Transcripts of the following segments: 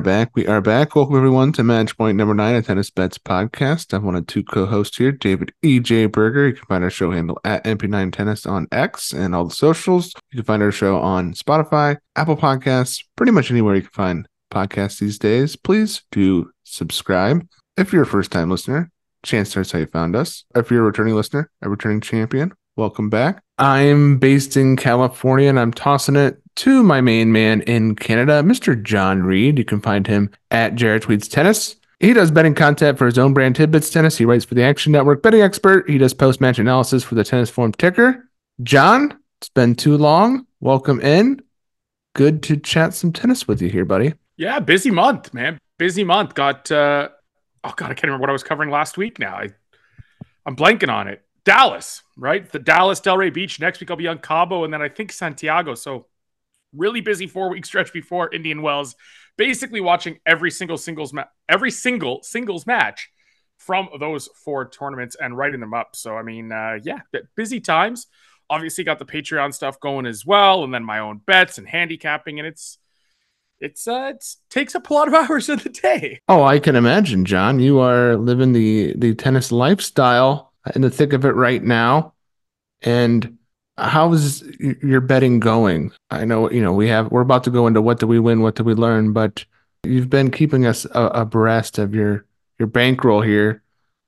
are back. We are back. Welcome everyone to Match Point number nine of Tennis Bets podcast. I'm one of two co-hosts here, David EJ Berger. You can find our show handle at MP9 Tennis on X and all the socials. You can find our show on Spotify, Apple Podcasts, pretty much anywhere you can find podcasts these days. Please do subscribe. If you're a first-time listener, chance starts how you found us. If you're a returning listener, a returning champion, welcome back. I'm based in California and I'm tossing it to my main man in Canada, Mr. John Reed. You can find him at Jared Tweets Tennis. He does betting content for his own brand Tidbits Tennis. He writes for the Action Network Betting Expert. He does post match analysis for the Tennis Form Ticker. John, it's been too long. Welcome in. Good to chat some tennis with you here, buddy. Yeah, busy month, man. Busy month. Got uh oh god, I can't remember what I was covering last week now. I I'm blanking on it. Dallas, right? The Dallas Delray Beach. Next week I'll be on Cabo and then I think Santiago. So really busy four week stretch before Indian Wells. Basically watching every single singles ma- every single singles match from those four tournaments and writing them up. So I mean, uh, yeah, busy times. Obviously got the Patreon stuff going as well, and then my own bets and handicapping, and it's it's uh it takes up a lot of hours of the day. Oh, I can imagine, John. You are living the the tennis lifestyle in the thick of it right now. And how's your betting going? I know, you know, we have we're about to go into what do we win, what do we learn, but you've been keeping us abreast of your your bankroll here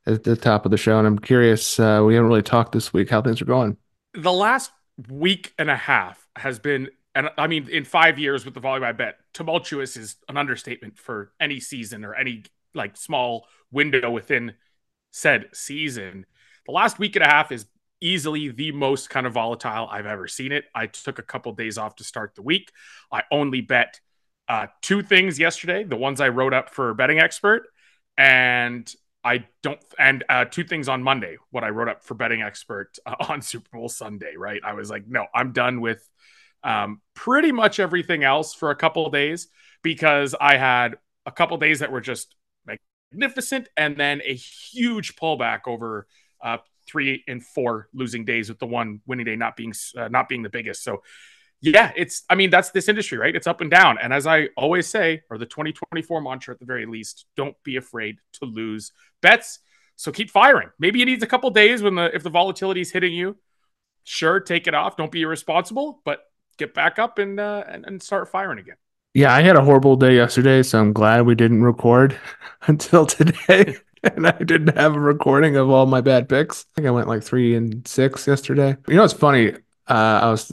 at the top of the show, and I'm curious. Uh, we haven't really talked this week how things are going. The last week and a half has been, and I mean, in five years with the volume I bet, tumultuous is an understatement for any season or any like small window within said season. The last week and a half is easily the most kind of volatile I've ever seen it. I took a couple days off to start the week. I only bet uh, two things yesterday, the ones I wrote up for betting expert, and I don't, and uh, two things on Monday, what I wrote up for betting expert uh, on Super Bowl Sunday, right? I was like, no, I'm done with um, pretty much everything else for a couple days because I had a couple days that were just magnificent and then a huge pullback over uh, three and four losing days with the one winning day not being uh, not being the biggest. So yeah, it's I mean that's this industry, right? It's up and down. And as I always say, or the 2024 mantra at the very least, don't be afraid to lose bets. So keep firing. Maybe it needs a couple days when the if the volatility is hitting you. Sure, take it off. Don't be irresponsible, but get back up and uh, and, and start firing again. Yeah, I had a horrible day yesterday, so I'm glad we didn't record until today. and I didn't have a recording of all my bad picks. I think I went like three and six yesterday. You know, it's funny. Uh, I was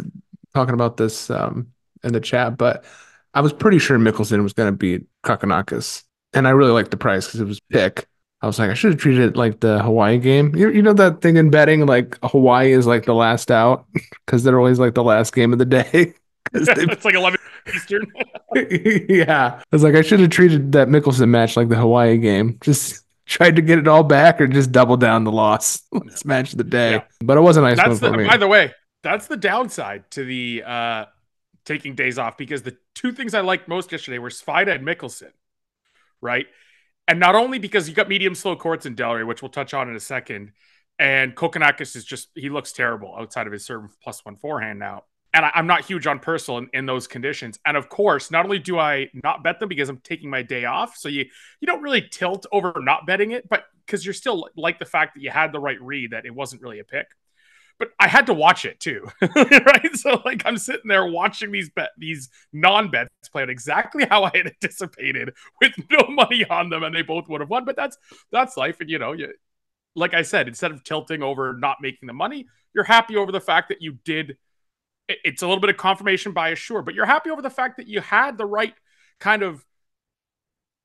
talking about this um, in the chat, but I was pretty sure Michelsen was going to beat Kokkinakis, and I really liked the price because it was pick. I was like, I should have treated it like the Hawaii game. You, you know that thing in betting, like Hawaii is like the last out because they're always like the last game of the day. it's like 11 Eastern. yeah. I was like, I should have treated that Michelsen match like the Hawaii game. Just tried to get it all back or just double down the loss. Let's match the day. Yeah. But it was a nice that's one the, for me. By the way, that's the downside to the uh, taking days off because the two things I liked most yesterday were Svajda and Michelsen, right? And not only because you got medium slow courts in Delray, which we'll touch on in a second, and Kokkinakis is just he looks terrible outside of his serve plus one forehand now and I, am not huge on Purcell in, in, those conditions. And of course, not only do I not bet them because I'm taking my day off, so you you don't really tilt over not betting it, but because you're still like the fact that you had the right read that it wasn't really a pick. But I had to watch it too, right? So like I'm sitting there watching these bet these non bets play out exactly how I had anticipated, with no money on them, and they both would have won. But that's that's life, and you know, you like I said, instead of tilting over not making the money, you're happy over the fact that you did it's a little bit of confirmation bias, sure, but you're happy over the fact that you had the right kind of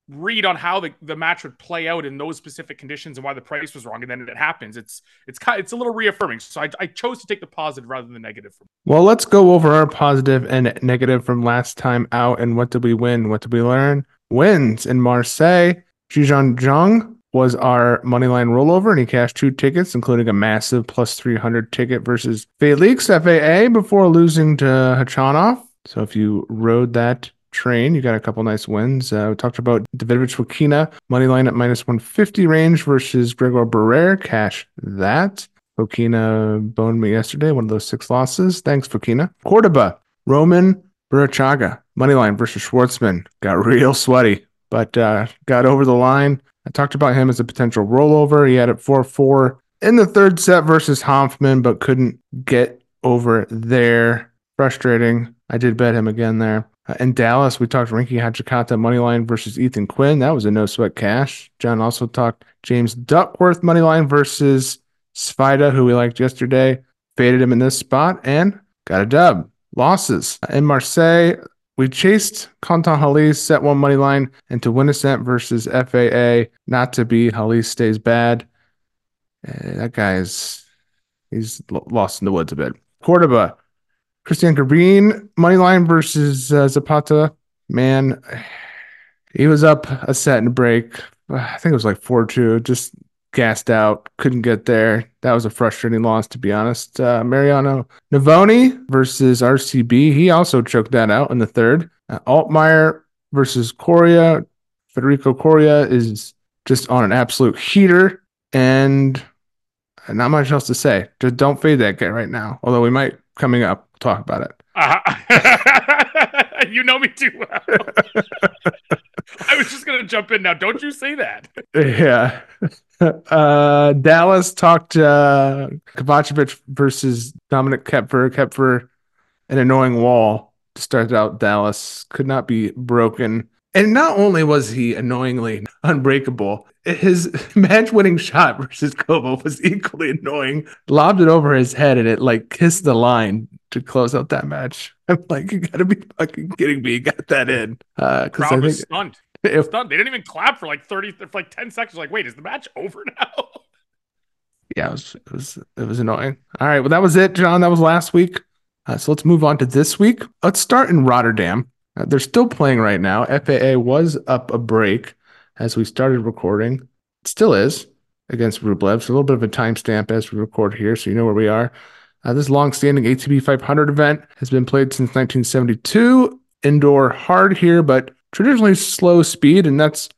read on how the, the match would play out in those specific conditions and why the price was wrong and then it happens. It's it's kind it's a little reaffirming. So I, I chose to take the positive rather than the negative well let's go over our positive and negative from last time out and what did we win? What did we learn? Wins in marseille. Zhizhen Zhang was our moneyline rollover, and he cashed two tickets, including a massive plus 300 ticket versus Felix FAA before losing to Khachanov. So if you rode that train, you got a couple nice wins. Uh, we talked about Davidovich Fokina, moneyline at minus 150 range versus Gregor Barrere. Cash that. Fokina boned me yesterday, one of those six losses. Thanks, Fokina. Cordoba, Roman Burruchaga, moneyline versus Schwartzman. Got real sweaty, but uh, got over the line. I talked about him as a potential rollover. He had it 4 4 in the third set versus Hanfmann, but couldn't get over there. Frustrating. I did bet him again there. Uh, in Dallas, we talked Rinky Hijikata moneyline versus Ethan Quinn. That was a no sweat cash. John also talked James Duckworth moneyline versus Svajda, who we liked yesterday. Faded him in this spot and got a dub. Losses. In Marseille, we chased Quentin Halys, set one money line, and to win a cent versus FAA, not to be. Halys stays bad. Uh, that guy is, he's lost in the woods a bit. Cordoba, Cristian Garin, money line versus uh, Zapata. Man, he was up a set and a break. I think it was like 4 2. Just gassed out, couldn't get there. That was a frustrating loss, to be honest. Uh, Mariano Navone versus RCB. He also choked that out in the third. Uh, Altmaier versus Coria. Federico Coria is just on an absolute heater, and not much else to say. Just don't fade that guy right now. Although we might coming up talk about it. Uh-huh. you know me too well. I was just gonna jump in now. Don't you say that? Yeah. Uh, Dallas talked uh, Kovacevic versus Dominik Koepfer. Koepfer, an annoying wall to start out Dallas, could not be broken. And not only was he annoyingly unbreakable, his match winning shot versus Kobo was equally annoying. Lobbed it over his head and it like kissed the line to close out that match. I'm like, you gotta be fucking kidding me. You got that in. Uh, Crowd I was stunned. If, stunned. They didn't even clap for like 30, for like 10 seconds. Like, wait, is the match over now? Yeah, it was, it was, it was annoying. All right. Well, that was it, John. That was last week. Uh, so let's move on to this week. Let's start in Rotterdam. Uh, they're still playing right now. FAA was up a break as we started recording. It still is against Rublev. So a little bit of a timestamp as we record here, so you know where we are. Uh, this long-standing ATP 500 event has been played since 1972. Indoor hard here, but traditionally slow speed, and that's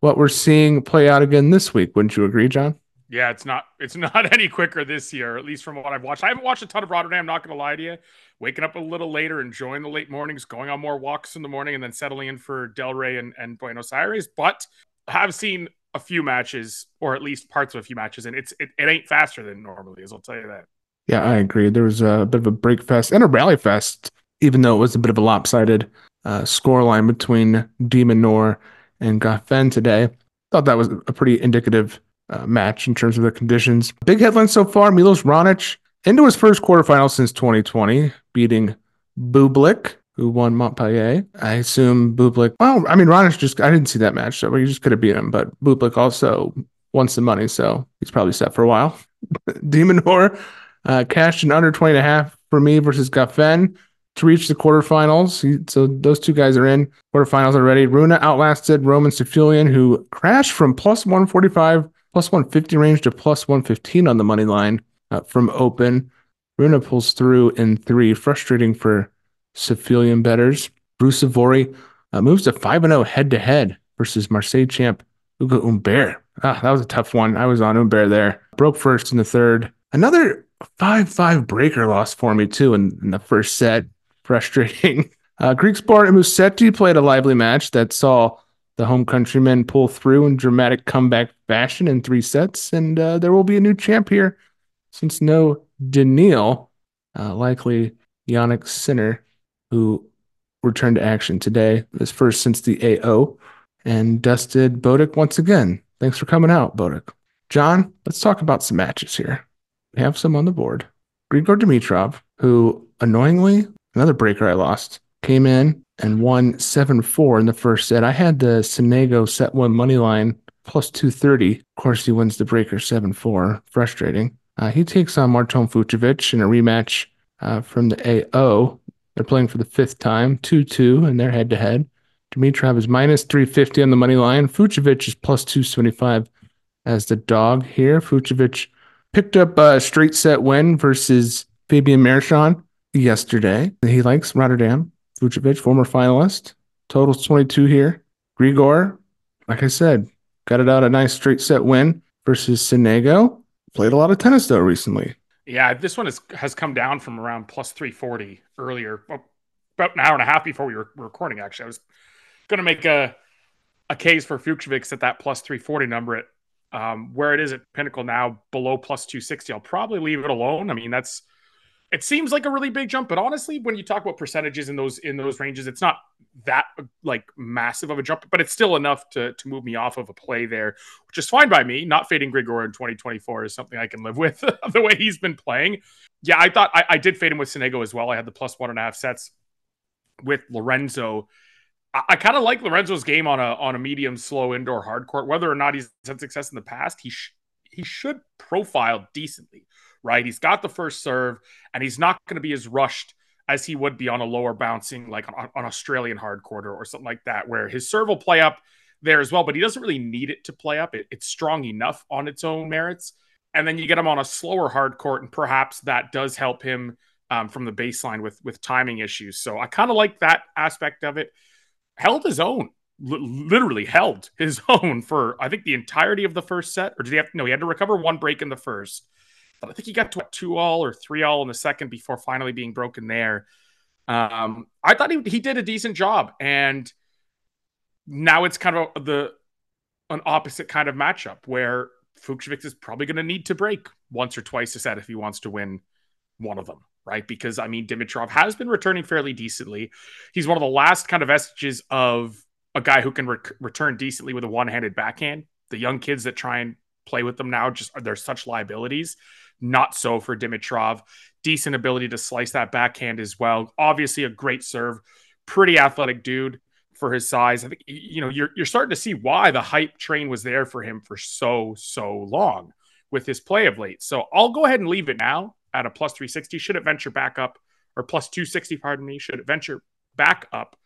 what we're seeing play out again this week. Wouldn't you agree, John? Yeah, it's not it's not any quicker this year, at least from what I've watched. I haven't watched a ton of Rotterdam, not gonna lie to you. Waking up a little later, enjoying the late mornings, going on more walks in the morning, and then settling in for Delray and, and Buenos Aires. But have seen a few matches, or at least parts of a few matches, and it's it, it ain't faster than normally is. I'll tell you that. Yeah, I agree. There was a bit of a break fest and a rally fest, even though it was a bit of a lopsided uh, scoreline between de Minaur and Goffin today. Thought that was a pretty indicative uh, match in terms of the conditions. Big headline so far Milos Raonic into his first quarterfinal since 2020, beating Bublik, who won Montpellier. I assume Bublik, well, I mean, Raonic just, I didn't see that match, so he just could have beat him, but Bublik also won some money, so he's probably set for a while. de Minaur uh, cashed in under 20 and a half for me versus Goffin to reach the quarterfinals. So those two guys are in quarterfinals already. Rune outlasted Roman Safiullin, who crashed from plus 145, plus 150 range to plus 115 on the money line uh, from open. Rune pulls through in three, frustrating for Safiullin betters. Ruusuvuori uh, moves to 5 0 head to head versus Marseille champ Ugo Humbert. Ah, that was a tough one. I was on Humbert there. Broke first in the third. Another 5 5 breaker loss for me, too, in, in the first set. Frustrating. Uh, Griekspoor and Musetti played a lively match that saw the home countrymen pull through in dramatic comeback fashion in three sets, and uh, there will be a new champ here since no Daniil, uh, likely Jannik Sinner, who returned to action today, his first since the AO, and dusted Botic once again. Thanks for coming out, Botic. John, let's talk about some matches here We have some on the board. Grigor Dimitrov, who annoyingly, another breaker I lost, came in and won 7 4 in the first set. I had the Sonego set one money line plus 230. Of course, he wins the breaker 7 4. Frustrating. Uh, he takes on Marton Fucsovics in a rematch uh, from the AO. They're playing for the fifth time, 2 2, and they're head to head. Dimitrov is minus 350 on the money line. Fucsovics is plus 275 as the dog here. Fucsovics picked up a straight set win versus Fabian Marozsan yesterday. He likes Rotterdam. Fucsovics, former finalist. Totals 22 here. Grigor, like I said, got it out a nice straight set win versus Sonego. Played a lot of tennis though recently. Yeah, this one has has come down from around plus 340 earlier. about an hour and a half before we were recording. Actually, I was going to make a a case for Fucsovics at that plus 340 number at um, where it is at Pinnacle now below plus 260. I'll probably leave it alone. I mean, that's it seems like a really big jump, but honestly, when you talk about percentages in those in those ranges, it's not that like massive of a jump, but it's still enough to to move me off of a play there, which is fine by me. Not fading Grigor in 2024 is something I can live with the way he's been playing. Yeah, I thought I, I did fade him with Sonego as well. I had the plus one and a half sets with Lorenzo. I, I kind of like Lorenzo's game on a on a medium slow indoor hard court. Whether or not he's had success in the past, he sh- he should profile decently right? He's got the first serve, and he's not going to be as rushed as he would be on a lower bouncing, like on, on Australian hard quarter or something like that, where his serve will play up there as well, but he doesn't really need it to play up. It, it's strong enough on its own merits. And then you get him on a slower hard court, and perhaps that does help him um, from the baseline with with timing issues. So I kind of like that aspect of it. Held his own, L- literally held his own for I think the entirety of the first set, or did he have? No, he had to recover one break in the first, but I think he got to two all or three all in the second before finally being broken there. Um, I thought he, he did a decent job, and now it's kind of the an opposite kind of matchup where Fucsovics is probably going to need to break once or twice a set if he wants to win one of them, right? Because I mean, Dimitrov has been returning fairly decently. He's one of the last kind of vestiges of a guy who can re- return decently with a one-handed backhand. The young kids that try and play with them now just they're such liabilities. Not so for Dimitrov. Decent ability to slice that backhand as well. Obviously, a great serve. Pretty athletic dude for his size. I think you know you're you're starting to see why the hype train was there for him for so so long with his play of late. So I'll go ahead and leave it now at a plus 360. Should it venture back up or plus 260? Pardon me. Should it venture back up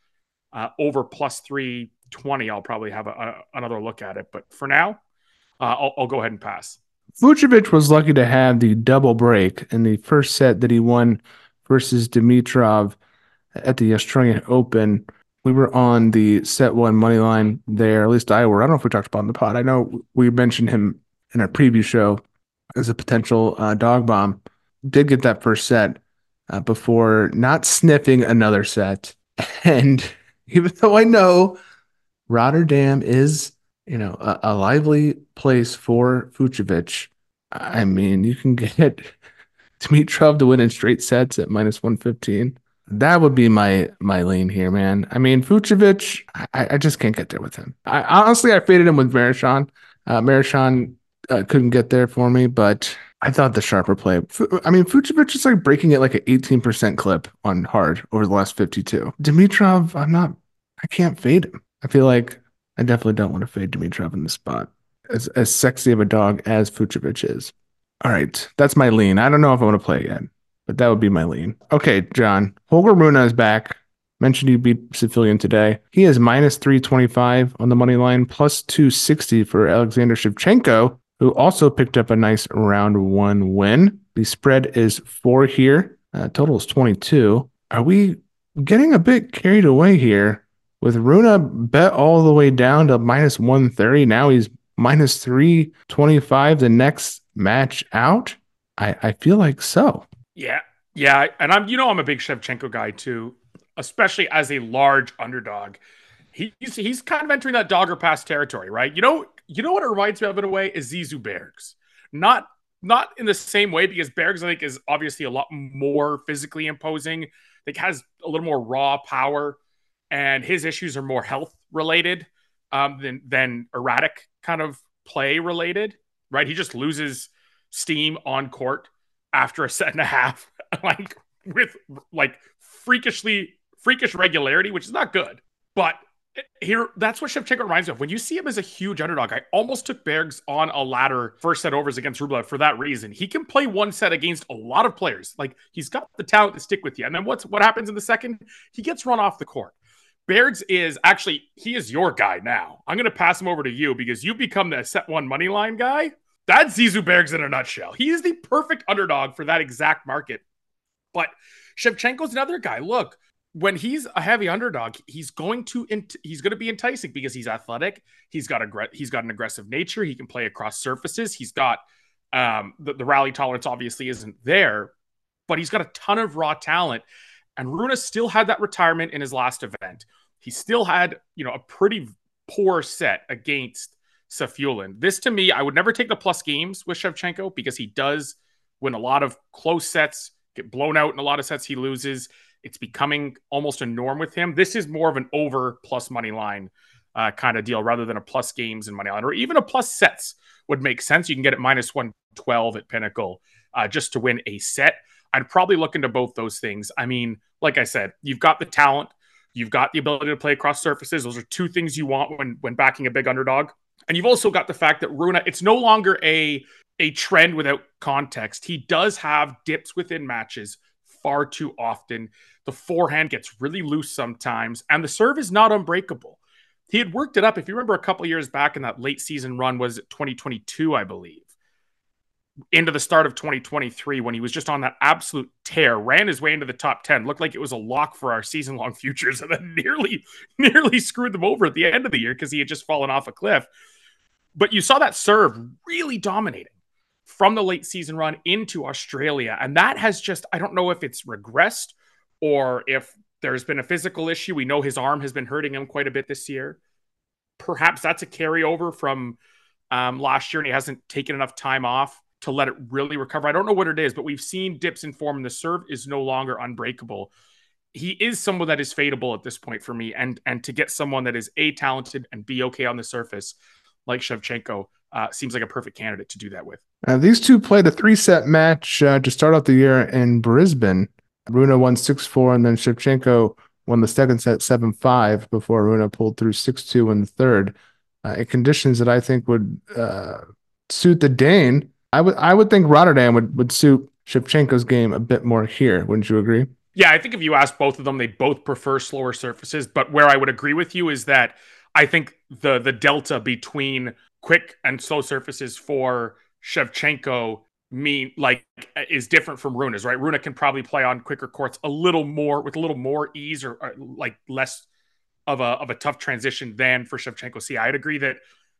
uh, over plus 320? I'll probably have a, a, another look at it. But for now, uh, I'll, I'll go ahead and pass. Fucsovics was lucky to have the double break in the first set that he won versus Dimitrov at the Australian Open. We were on the set one money line there. At least I were. I don't know if we talked about in the pod. I know we mentioned him in our preview show as a potential uh, dog bomb. Did get that first set uh, before not sniffing another set. And even though I know Rotterdam is you know, a, a lively place for Fucsovics. I mean, you can get Dimitrov to win in straight sets at minus 115. That would be my my lane here, man. I mean, Fucsovics, I, I just can't get there with him. I honestly, I faded him with Marozsan. Uh, Marozsan uh, couldn't get there for me, but I thought the sharper play. I mean, Fucsovics is like breaking it like an 18% clip on hard over the last 52. Dimitrov, I'm not, I can't fade him. I feel like I definitely don't want to fade Dimitrov in the spot. As as sexy of a dog as Fucsovics is. All right, that's my lean. I don't know if I want to play yet, but that would be my lean. Okay, John. Holger Rune is back. Mentioned he beat Safiullin today. He is minus 325 on the money line, plus 260 for Alexander Shevchenko, who also picked up a nice round one win. The spread is four here. Uh, total is 22. Are we getting a bit carried away here? With Rune bet all the way down to minus 130. Now he's minus 325 the next match out. I, I feel like so. Yeah. Yeah. And I'm, you know, I'm a big Shevchenko guy too, especially as a large underdog. He's, he's kind of entering that dogger pass territory, right? You know, you know what it reminds me of in a way is Zizou Bergs. Not not in the same way because Bergs I think is obviously a lot more physically imposing. Think has a little more raw power and his issues are more health related um, than than erratic kind of play related. Right, he just loses steam on court after a set and a half, like with like freakishly freakish regularity, which is not good. But here, that's what Shevchenko reminds me of. When you see him as a huge underdog, I almost took Bergs on a ladder first set overs against Rublev for that reason. He can play one set against a lot of players. Like he's got the talent to stick with you. And then what's what happens in the second? He gets run off the court. Bergs is actually he is your guy now. I'm gonna pass him over to you because you become the set one money line guy. That's Zizou Bergs in a nutshell. He is the perfect underdog for that exact market. But Shevchenko's another guy. Look, when he's a heavy underdog, he's going to he's going to be enticing because he's athletic. He's got a he's got an aggressive nature. He can play across surfaces. He's got um, the, the rally tolerance obviously isn't there, but he's got a ton of raw talent And Rune still had that retirement in his last event. He still had, you know, a pretty poor set against Safiullin. This to me, I would never take the plus games with Shevchenko because he does win a lot of close sets, get blown out in a lot of sets he loses. It's becoming almost a norm with him. This is more of an over plus money line uh, kind of deal rather than a plus games and money line or even a plus sets would make sense. You can get it minus 112 at Pinnacle uh, just to win a set. I'd probably look into both those things. I mean, like I said, you've got the talent, you've got the ability to play across surfaces. Those are two things you want when when backing a big underdog. And you've also got the fact that Rune, it's no longer a a trend without context. He does have dips within matches far too often. The forehand gets really loose sometimes, and the serve is not unbreakable. He had worked it up. If you remember a couple years back in that late season run, was 2022, I believe, into the start of 2023 when he was just on that absolute tear, ran his way into the top 10, looked like it was a lock for our season long futures, and then nearly, nearly screwed them over at the end of the year because he had just fallen off a cliff. But you saw that serve really dominating from the late season run into Australia. And that has just, I don't know if it's regressed or if there's been a physical issue. We know his arm has been hurting him quite a bit this year. Perhaps that's a carryover from um, last year and he hasn't taken enough time off to let it really recover. I don't know what it is, but we've seen dips in form and the serve is no longer unbreakable. He is someone that is fadeable at this point for me. And and to get someone that is A talented and B okay on the surface, like Shevchenko, uh, seems like a perfect candidate to do that with. Uh, these two played a three set match uh, to start off the year in Brisbane. Rune won 6 4, and then Shevchenko won the second set 7 5 before Rune pulled through 6 2 in the third. Uh, in conditions that I think would uh, suit the Dane, I would I would think Rotterdam would, would suit Shevchenko's game a bit more here. Wouldn't you agree? Yeah, I think if you ask both of them, they both prefer slower surfaces. But where I would agree with you is that I think the the delta between quick and slow surfaces for Shevchenko mean like is different from Rune's, right? Rune can probably play on quicker courts a little more with a little more ease or, or like less of a of a tough transition than for Shevchenko. See, I'd agree that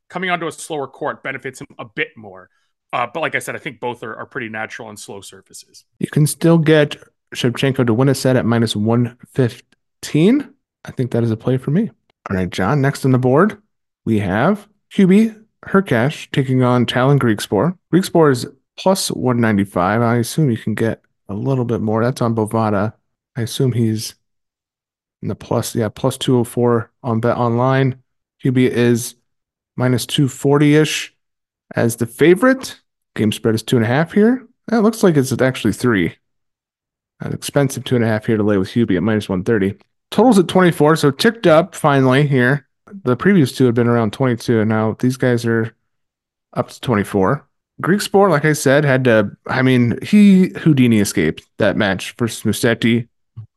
coming onto a slower court benefits him a bit more. Uh, but like I said, I think both are, are pretty natural on slow surfaces. You can still get Shevchenko to win a set at minus 115. I think that is a play for me. All right, John, next on the board, we have Hubie Hurkacz taking on Tallon Griekspoor. Griekspoor is plus 195. I assume you can get a little bit more. That's on Bovada. I assume he's in the plus, yeah, plus 204 on Bet Online. Hubie is minus 240 ish as the favorite. Game spread is two and a half here. That looks like it's actually three. An expensive two and a half here to lay with Hubie at minus 130. Totals at 24, so ticked up finally here. The previous two had been around 22, and now these guys are up to 24. Griekspoor, like I said, had to. I mean, he Houdini escaped that match versus Musetti.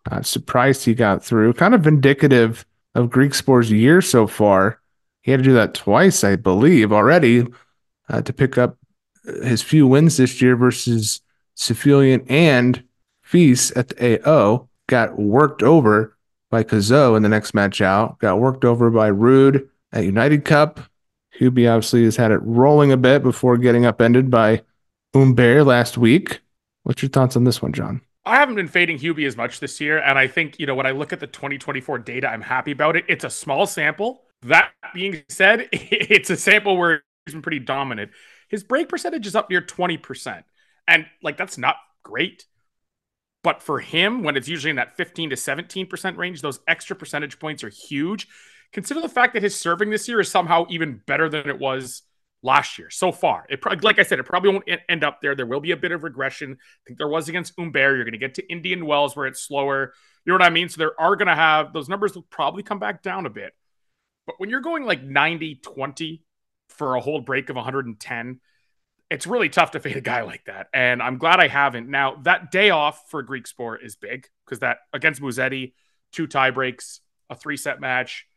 Uh, surprised he got through. Kind of indicative of Griekspoor's year so far. He had to do that twice, I believe, already uh, to pick up his few wins this year versus Safiullin and Fils at the AO. Got worked over by Cazaux in the next match out. Got worked over by Ruud at United Cup. Hubie obviously has had it rolling a bit before getting upended by Humbert last week. What's your thoughts on this one, John? I haven't been fading Hubie as much this year. And I think, you know, when I look at the 2024 data, I'm happy about it. It's a small sample. That being said, it's a sample where been pretty dominant. His break percentage is up near 20%. And like, that's not great. But for him, when it's usually in that 15 to 17% range, those extra percentage points are huge. Consider the fact that his serving this year is somehow even better than it was last year so far. It like I said, it probably won't end up there. There will be a bit of regression. I think there was against Humbert. You're going to get to Indian Wells where it's slower. You know what I mean? So there are going to have those numbers will probably come back down a bit. But when you're going like 90 20 for a whole break of 110, it's really tough to fade a guy like that. And I'm glad I haven't. Now, that day off for Griekspoor is big because that against Musetti, two tie breaks, a three set match.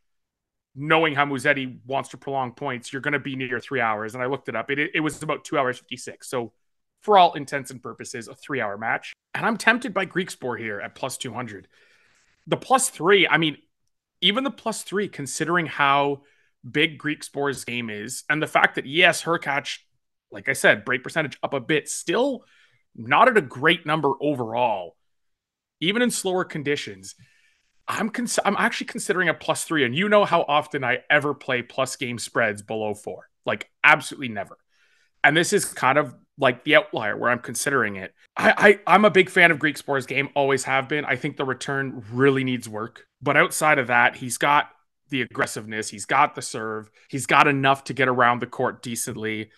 Knowing how Musetti wants to prolong points, you're going to be near three hours. And I looked it up. It, it was about two hours 56. So, for all intents and purposes, a three hour match. And I'm tempted by Griekspoor here at plus 200. The plus three, I mean, even the plus three, considering how big Griekspoor's game is, and the fact that yes, Hurkacz, like I said, break percentage up a bit, still not at a great number overall. even in slower conditions, I'm cons- I'm actually considering a plus three. And you know how often I ever play plus game spreads below four, like absolutely never. And this is kind of like the outlier where I'm considering it. I, I I'm a big fan of Griekspoor's game, always have been. I think the return really needs work, but outside of that, he's got the aggressiveness, he's got the serve, he's got enough to get around the court decently.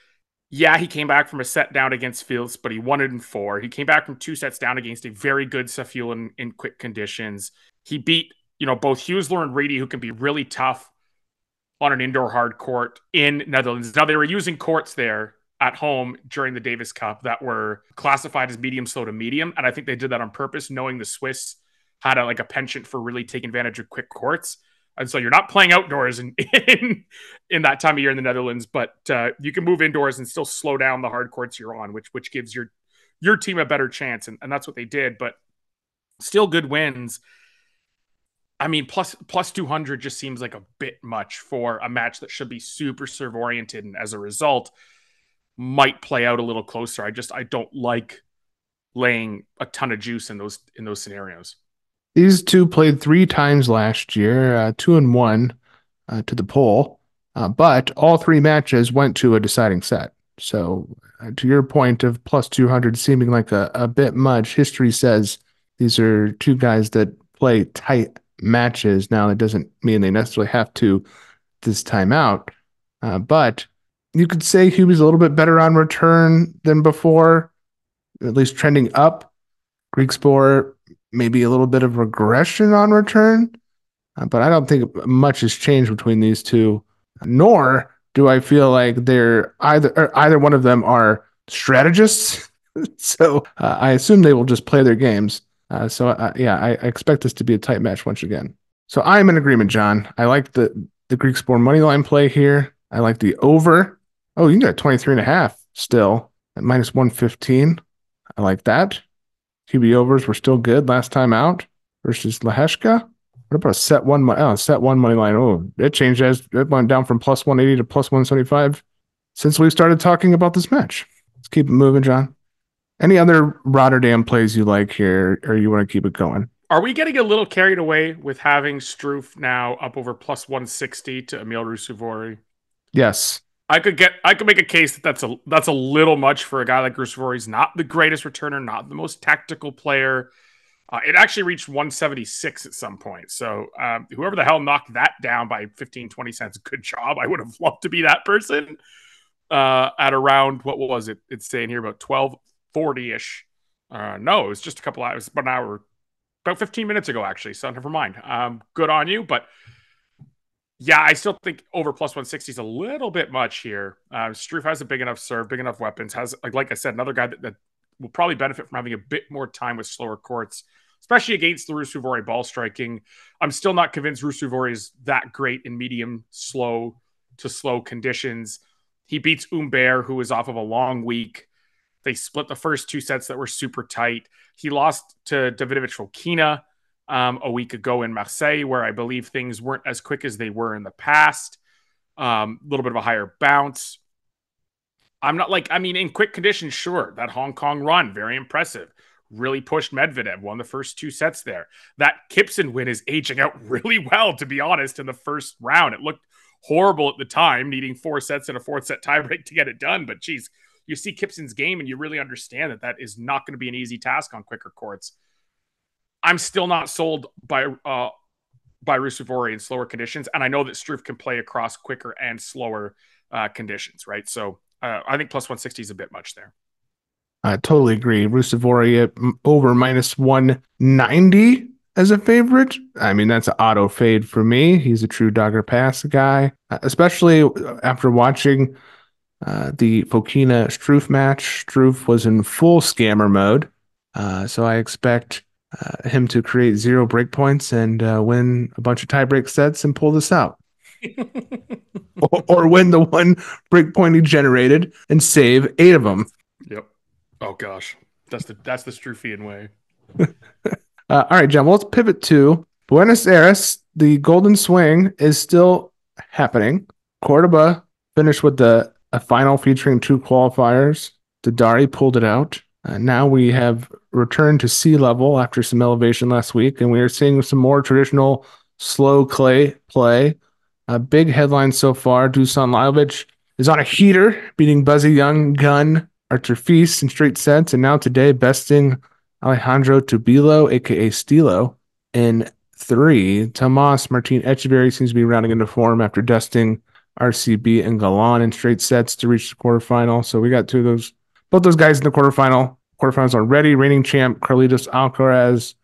Yeah, he came back from a set down against Fils, but he won it in four. He came back from two sets down against a very good Safiullin in, in quick conditions. He beat, you know, both Huesler and Riedi, who can be really tough on an indoor hard court in Netherlands. Now they were using courts there at home during the Davis Cup that were classified as medium slow to medium, and I think they did that on purpose, knowing the Swiss had a, like a penchant for really taking advantage of quick courts. And so you're not playing outdoors in in, in that time of year in the Netherlands, but uh, you can move indoors and still slow down the hard courts you're on, which which gives your your team a better chance, and, and that's what they did. But still good wins. I mean, plus plus two hundred just seems like a bit much for a match that should be super serve oriented, and as a result, might play out a little closer. I just I don't like laying a ton of juice in those in those scenarios. These two played three times last year, uh, two and one uh, to the Pole, uh, but all three matches went to a deciding set. So, uh, to your point of plus 200 seeming like a, a bit much, history says these are two guys that play tight matches. Now, that doesn't mean they necessarily have to this time out, uh, but you could say he was a little bit better on return than before, at least trending up. Griekspoor maybe a little bit of regression on return, uh, but I don't think much has changed between these two. Nor do I feel like they're either either one of them are strategists. so uh, I assume they will just play their games. Uh, so uh, yeah, I, I, expect this to be a tight match once again. So I'm in agreement, John. I like the the Griekspoor money line play here. I like the over. Oh, you can get 23 and a half still at minus 115. I like that. QB overs were still good last time out versus Lehecka. What about a set one? Oh, set one money line. Oh, it changed as it went down from plus 180 to plus 175 since we started talking about this match. Let's keep it moving, John. Any other Rotterdam plays you like here, or you want to keep it going? Are we getting a little carried away with having Struff now up over plus 160 to Emil Ruusuvuori? Yes. I could get I could make a case that that's a that's a little much for a guy like Ruusuvuori. He's not the greatest returner, not the most tactical player. Uh, it actually reached 176 at some point. So um, whoever the hell knocked that down by 15, 20 cents, good job. I would have loved to be that person uh, at around, what was it? It's saying here about 1240 ish. Uh, no, it was just a couple hours, about an hour, about 15 minutes ago, actually. So never mind. Um, good on you. But yeah, I still think over plus 160 is a little bit much here. Uh, Struff has a big enough serve, big enough weapons. Has like, like I said, another guy that, that will probably benefit from having a bit more time with slower courts, especially against the Ruusuvuori ball striking. I'm still not convinced Ruusuvuori is that great in medium slow to slow conditions. He beats Humbert, who is off of a long week. They split the first two sets that were super tight. He lost to Davidovich Fokina um, a week ago in Marseille, where I believe things weren't as quick as they were in the past. A um, little bit of a higher bounce. I'm not like, I mean, in quick conditions, sure, that Hong Kong run, very impressive. Really pushed Medvedev, won the first two sets there. That Kypson win is aging out really well, to be honest, in the first round. It looked horrible at the time, needing four sets and a fourth set tiebreak to get it done. But geez, you see Kypson's game and you really understand that that is not going to be an easy task on quicker courts. I'm still not sold by uh, by Ruusuvuori in slower conditions, and I know that Struff can play across quicker and slower uh, conditions, right? So uh, I think plus 160 is a bit much there. I totally agree. Ruusuvuori at over minus 190 as a favorite. I mean, that's an auto fade for me. He's a true dogger pass guy, uh, especially after watching uh, the Fokina Struff match. Struff was in full scammer mode. Uh, so I expect uh, him to create zero breakpoints and uh, win a bunch of tiebreak sets and pull this out. or, or, win the one breakpoint he generated and save eight of them. Yep. Oh gosh, that's the that's the Struffian way. uh, all right, John. Well, let's pivot to Buenos Aires. The Golden Swing is still happening. Cordoba finished with the a final featuring two qualifiers. Dari pulled it out. Uh, now we have returned to sea level after some elevation last week, and we are seeing some more traditional slow clay play. A big headline so far Dusan Lajovic is on a heater, beating Buzzy Young, Gun, Artur Feast in straight sets, and now today besting Alejandro Tabilo, aka Stilo, in three. Tomas Martin Etcheverry seems to be rounding into form after dusting RCB and Galan in straight sets to reach the quarterfinal. So we got two of those, both those guys in the quarterfinal. Quarterfinals are ready. Reigning champ Carlitos Alcaraz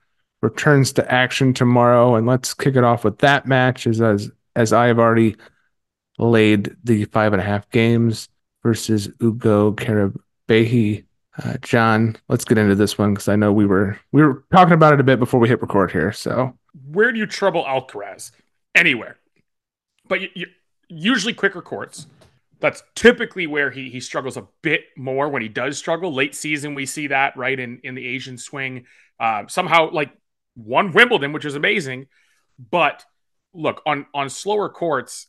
returns to action tomorrow, and let's kick it off with that match. As as, as I have already laid the five and a half games versus Ugo Carabelli. Uh, John, let's get into this one because I know we were we were talking about it a bit before we hit record here. So, where do you trouble Alcaraz? Anywhere, but you, you, usually quicker courts. That's typically where he he struggles a bit more when he does struggle. Late season, we see that right in in the Asian swing. Uh, somehow, like won Wimbledon, which is amazing. But look on on slower courts,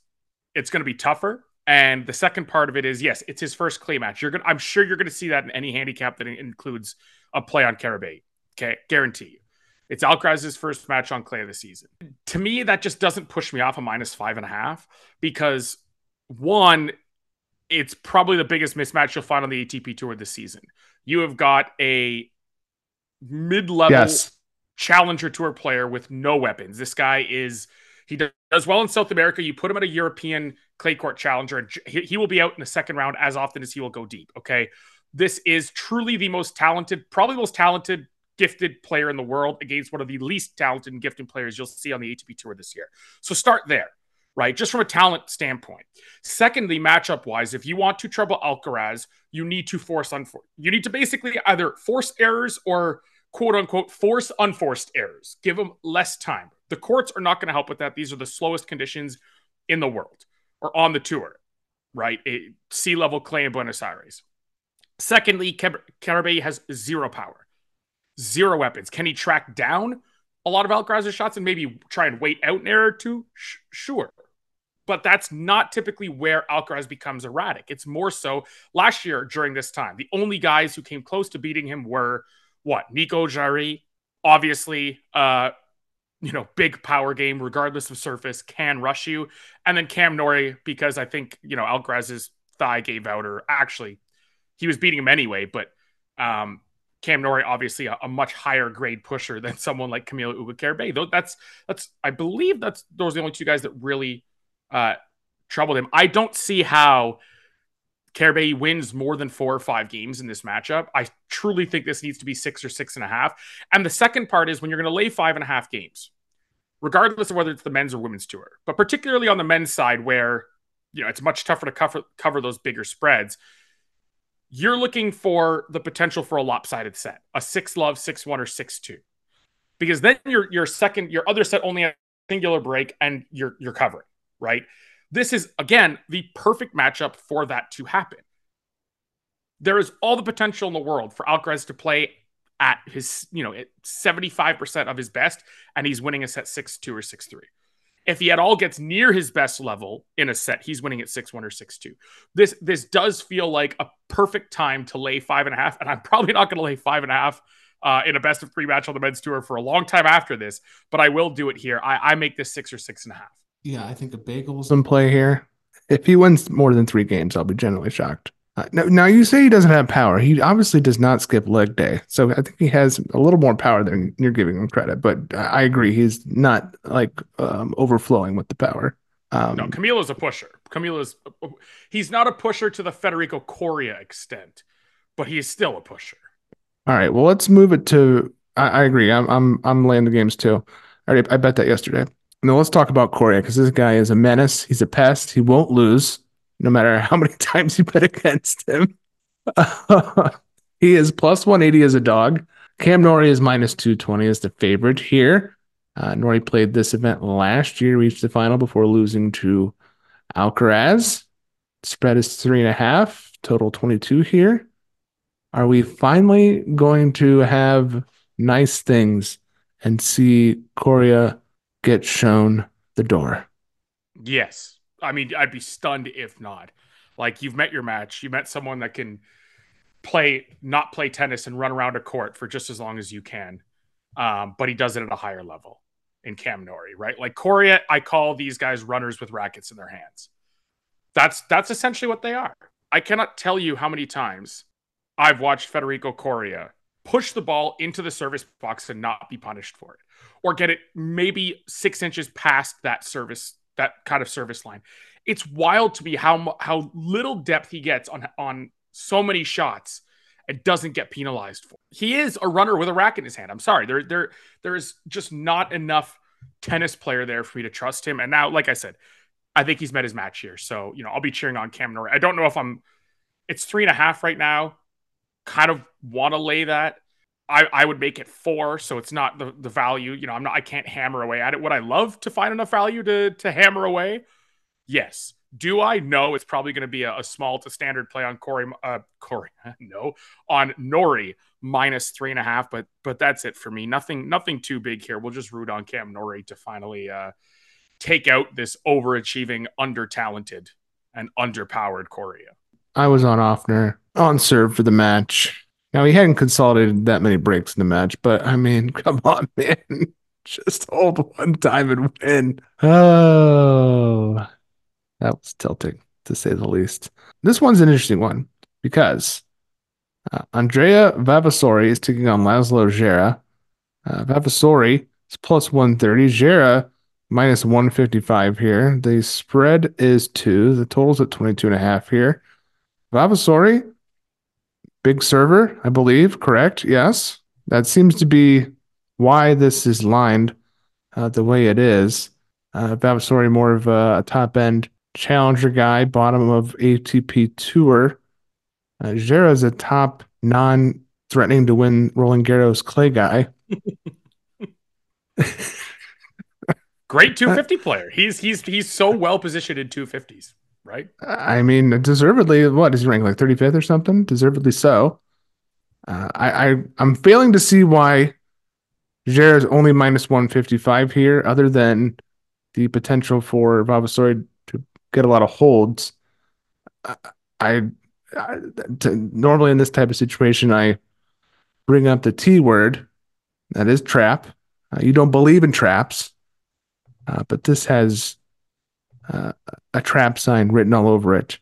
it's going to be tougher. And the second part of it is yes, it's his first clay match. You're gonna I'm sure you're going to see that in any handicap that includes a play on Carabelli. Okay, guarantee you. It's Alcaraz's first match on clay of the season. To me, that just doesn't push me off a minus five and a half because one, it's probably the biggest mismatch you'll find on the ATP tour this season. You have got a mid-level yes. challenger tour player with no weapons. This guy is he does well in South America. You put him at a European clay court challenger, and he, he will be out in the second round as often as he will go deep. Okay. This is truly the most talented, probably the most talented gifted player in the world against one of the least talented and gifted players you'll see on the ATP tour this year. So start there, right? Just from a talent standpoint. Secondly, matchup wise, if you want to trouble Alcaraz, you need to force unfor- you need to basically either force errors or quote unquote force unforced errors. Give them less time. The courts are not going to help with that. These are the slowest conditions in the world or on the tour, right? A sea level clay in Buenos Aires. Secondly, Carabelli has zero power zero weapons. Can he track down a lot of Alcaraz's shots and maybe try and wait out an error or two? Sh- sure. But that's not typically where Alcaraz becomes erratic. It's more so last year during this time. The only guys who came close to beating him were what? Nico Jarry, obviously, uh, you know, big power game, regardless of surface, can rush you. And then Cam Norrie because I think, you know, Alcaraz's thigh gave out, or actually, he was beating him anyway, but um, Cam Norrie, obviously a, a, much higher grade pusher than someone like Camilo Ugo Though that's that's I believe that's those are the only two guys that really uh, troubled him. I don't see how Carabelli wins more than four or five games in this matchup. I truly think this needs to be six or six and a half. And the second part is when you're going to lay five and a half games, regardless of whether it's the men's or women's tour, but particularly on the men's side where you know it's much tougher to cover cover those bigger spreads you're looking for the potential for a lopsided set, a six love, six one, or six two, because then your your second, your other set only has a singular break and you're you're covering, right? This is again the perfect matchup for that to happen. There is all the potential in the world for Alcaraz to play at his, you know, at 75% of his best, and he's winning a set 6 2 or 6 3. If he at all gets near his best level in a set, he's winning at six one or six two. This this does feel like a perfect time to lay five and a half, and I'm probably not going to lay five and a half uh, in a best of three match on the men's tour for a long time after this, but I will do it here. I, I make this six or six and a half. Yeah, I think a bagel's in play here. If he wins more than three games, I'll be generally shocked. Uh, now, now, you say he doesn't have power. He obviously does not skip leg day, so I think he has a little more power than you're giving him credit. But I agree, he's not like um, overflowing with the power. Um, no, Camilo's a pusher. Camilo's he's not a pusher to the Federico Coria extent, but he is still a pusher. All right, well, let's move it to. I, I agree. I'm I'm I'm laying the games too. All right, I bet that yesterday. Now let's talk about Coria because this guy is a menace. He's a pest. He won't lose no matter how many times you bet against him. he is plus 180 as a dog. Cam Norrie is minus 220 as the favorite here. Uh, Norrie played this event last year, reached the final before losing to Alcaraz. Spread is three and a half, total 22 here. Are we finally going to have nice things and see Coria get shown the door? Yes. I mean, I'd be stunned if not. Like you've met your match, you met someone that can play not play tennis and run around a court for just as long as you can. Um, but he does it at a higher level in Cam Norrie, right? Like Coria, I call these guys runners with rackets in their hands. That's that's essentially what they are. I cannot tell you how many times I've watched Federico Coria push the ball into the service box and not be punished for it, or get it maybe six inches past that service that kind of service line. It's wild to me how how little depth he gets on on so many shots and doesn't get penalized for. He is a runner with a racket in his hand. I'm sorry, there there there is just not enough tennis player there for me to trust him. And now, like I said, I think he's met his match here. So you know, I'll be cheering on Cam Norrie. I don't know if I'm. It's three and a half right now. Kind of want to lay that. I, I would make it four, so it's not the, the value. You know, I'm not. I can't hammer away at it. Would I love to find enough value to to hammer away? Yes. Do I know it's probably going to be a, a, small to standard play on Corey? Uh, Corey, no, on Norrie minus three and a half. But but that's it for me. Nothing nothing too big here. We'll just root on Cam Norrie to finally uh, take out this overachieving, under talented, and underpowered Coria. I was on Ofner on serve for the match. Now he hadn't consolidated that many breaks in the match, but I mean, come on, man. Just hold one time and win. Oh, that was tilting to say the least. This one's an interesting one because uh, Andrea Vavasori is taking on Laslo Djere. Uh, Vavasori is plus 130. Djere minus 155 here. The spread is two. The total's at 22 and a half here. Vavasori, big server, I believe. Correct. Yes. That seems to be why this is lined uh, the way it is. Uh, Vavasori, more of a, a top end challenger guy, bottom of ATP Tour. Uh, is a top non threatening to win Roland Garros clay guy. Great 250 player. He's he's he's so well positioned in 250s, right? I mean, deservedly, what is he ranked like 35th or something? Deservedly so. Uh, I, I I'm failing to see why Djere is only minus 155 here, other than the potential for Vavasori to get a lot of holds. I, I, I to, normally in this type of situation, I bring up the T word, that is trap. Uh, you don't believe in traps, uh, but this has uh, a trap sign written all over it.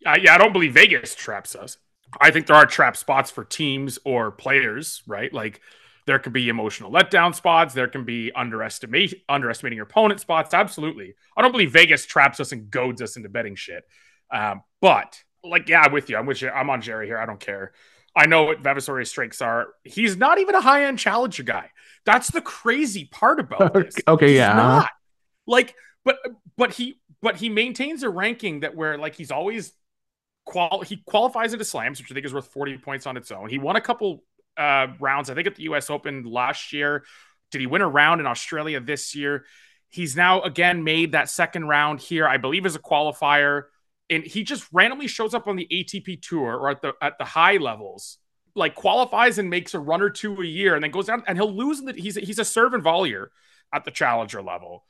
yeah, I don't believe Vegas traps us. I think there are trap spots for teams or players, right? Like there could be emotional letdown spots. There can be underestimate underestimating your opponent spots. Absolutely. I don't believe Vegas traps us and goads us into betting shit. Um, but like, yeah, I'm with you. I'm with you. I'm on Djere here. I don't care. I know what Vavasori's strengths are. He's not even a high end challenger guy. That's the crazy part about this. okay, he's yeah. Not. Like, but but he but he maintains a ranking that where like he's always qual he qualifies into slams, which I think is worth 40 points on its own. He won a couple uh, rounds, I think at the US Open last year. Did he win a round in Australia this year? He's now again made that second round here, I believe, as a qualifier. And he just randomly shows up on the ATP tour or at the at the high levels, like qualifies and makes a run or two a year, and then goes down and he'll lose. The, he's he's a serve and volleyer at the challenger level.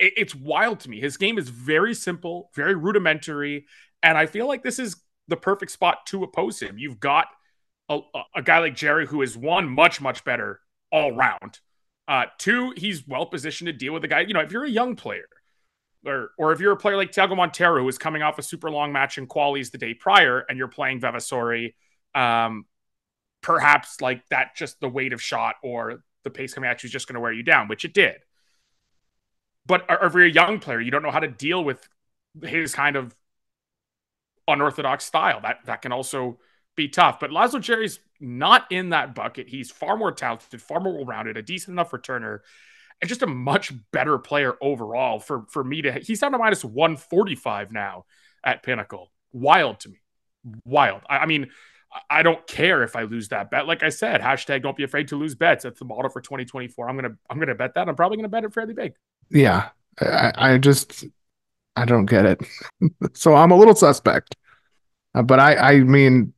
It, it's wild to me. His game is very simple, very rudimentary, and I feel like this is the perfect spot to oppose him. You've got a, a guy like Djere who is one much much better all round. Uh, two, he's well positioned to deal with a guy. You know, if you're a young player, or or if you're a player like Thiago Monteiro who is coming off a super long match in qualies the day prior, and you're playing Vavasori, um, perhaps like that just the weight of shot or the pace coming at you is just going to wear you down, which it did. But if you're a young player, you don't know how to deal with his kind of unorthodox style. That that can also be tough. But Laslo Djere's not in that bucket. He's far more talented, far more well-rounded, a decent enough returner, and just a much better player overall. For for me to, he's down to minus one forty-five now at Pinnacle. Wild to me, wild. I, I mean. I don't care if I lose that bet. Like I said, hashtag don't be afraid to lose bets. That's the model for 2024. I'm gonna I'm gonna bet that. I'm probably gonna bet it fairly big. Yeah. I, I just I don't get it. so I'm a little suspect. Uh, but I I mean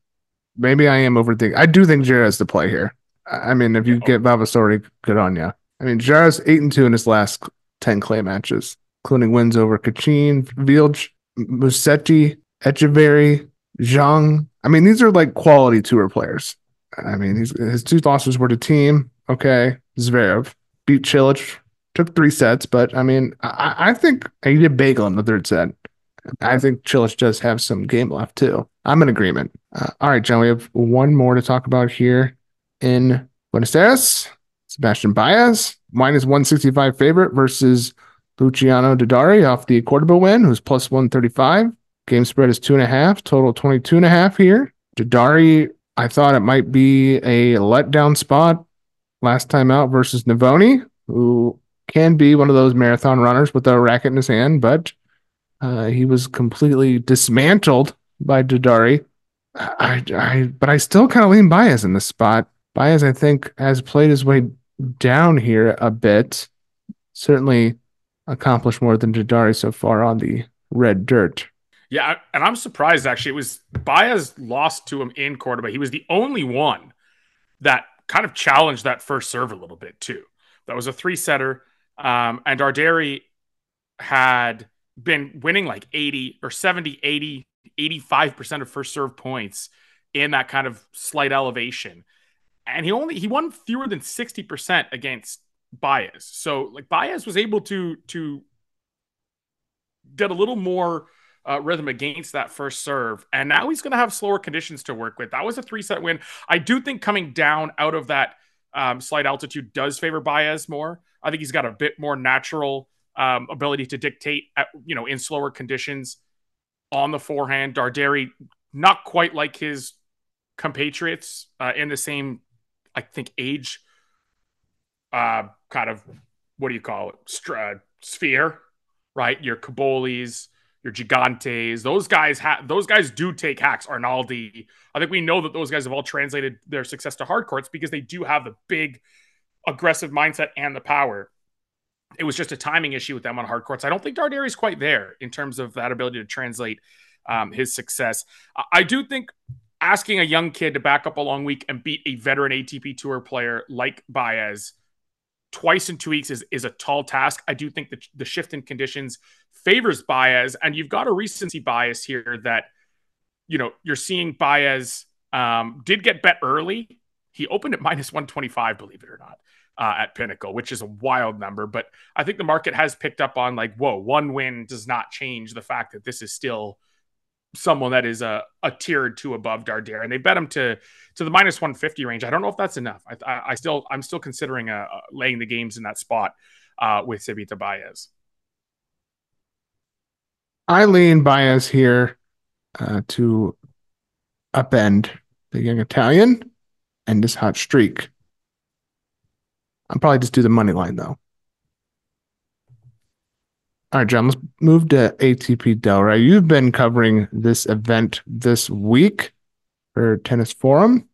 maybe I am overthinking. I do think Djere's the play here. I mean, if you get Vavasori, good on you. I mean, Djere's eight and two in his last ten clay matches, including wins over Cachin, Vilj, Musetti, Etcheverry, Zhang. I mean, these are like quality tour players. I mean, he's, his two losses were to team. Okay, Zverev beat Cilic, took three sets, but I mean, I, I think he did bagel in the third set. I think Cilic does have some game left too. I'm in agreement. Uh, all right, John, we have one more to talk about here in Buenos Aires. Sebastian Baez, minus 165 favorite versus Luciano Darderi off the Cordoba win, who's plus 135. Game spread is two and a half, total 22 and a half here. Darderi, I thought it might be a letdown spot last time out versus Navone, who can be one of those marathon runners with a racket in his hand, but uh, he was completely dismantled by Darderi. I, I, but I still kind of lean Baez in this spot. Baez, I think, has played his way down here a bit. Certainly accomplished more than Darderi so far on the red dirt. Yeah, and I'm surprised actually. It was Baez lost to him in Cordoba. He was the only one that kind of challenged that first serve a little bit too. That was a three setter. Um, and Darderi had been winning like 80 or 70, 80, 85% of first serve points in that kind of slight elevation. And he only he won fewer than 60% against Baez. So like Baez was able to to get a little more uh, rhythm against that first serve, and now he's going to have slower conditions to work with. That was a three set win. I do think coming down out of that um, slight altitude does favor Baez more. I think he's got a bit more natural um, ability to dictate, at, you know, in slower conditions on the forehand. Darderi not quite like his compatriots uh, in the same, I think, age uh, kind of what do you call it? St- sphere, right? Your Cobollis, your Gigantes, those guys have those guys do take hacks. Arnaldi, I think we know that those guys have all translated their success to hard courts because they do have the big aggressive mindset and the power. It was just a timing issue with them on hard courts. I don't think Darderi is quite there in terms of that ability to translate um, his success. I do think asking a young kid to back up a long week and beat a veteran ATP Tour player like Baez twice in two weeks is, is a tall task. I do think that the shift in conditions favors Baez, and you've got a recency bias here that you know you're seeing Baez um, did get bet early. He opened at minus 125, believe it or not, uh, at Pinnacle, which is a wild number. But I think the market has picked up on like, whoa, one win does not change the fact that this is still someone that is a, a tier or two above Darderi, and they bet him to to the minus 150 range. I don't know if that's enough. I, I, I still I'm still considering uh, uh, laying the games in that spot uh, with Sivita Baez. I lean Baez here uh, to upend the young Italian and this hot streak. I'll probably just do the money line though. All right, John, let's move to ATP Delray. You've been covering this event this week for Tennis Forum.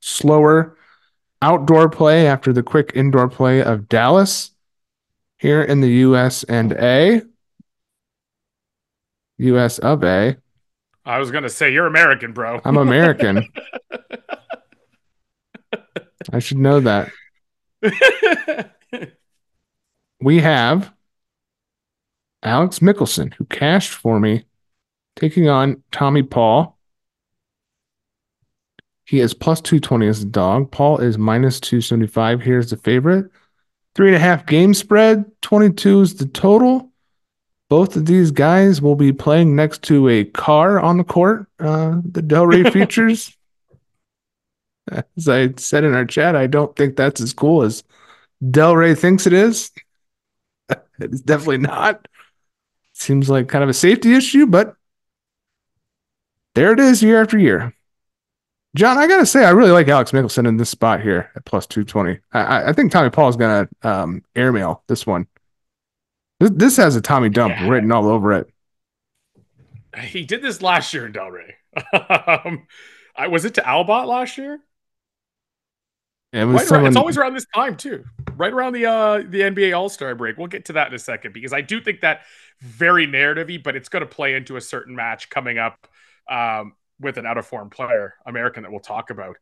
Slower outdoor play after the quick indoor play of Dallas here in the US and A. US of A. I was going to say, you're American, bro. I'm American. I should know that. we have Alex Michelsen, who cashed for me, taking on Tommy Paul. He is plus 220 as a dog. Paul is minus 275. Here's the favorite. Three and a half game spread. 22 is the total. Both of these guys will be playing next to a car on the court. Uh, the Delray features. As I said in our chat, I don't think that's as cool as Delray thinks it is. it's definitely not. Seems like kind of a safety issue, but there it is year after year. John, I gotta say, I really like Alex Michelsen in this spot here at plus two twenty. I, I think Tommy Paul is gonna um, airmail this one. This, this has a Tommy dump yeah. written all over it. He did this last year in Delray. um, I, was it to Albot last year? It right someone... around, it's always around this time too, right around the uh, the NBA All Star break. We'll get to that in a second because I do think that very narrativey, but it's going to play into a certain match coming up um, with an out of form player, American, that we'll talk about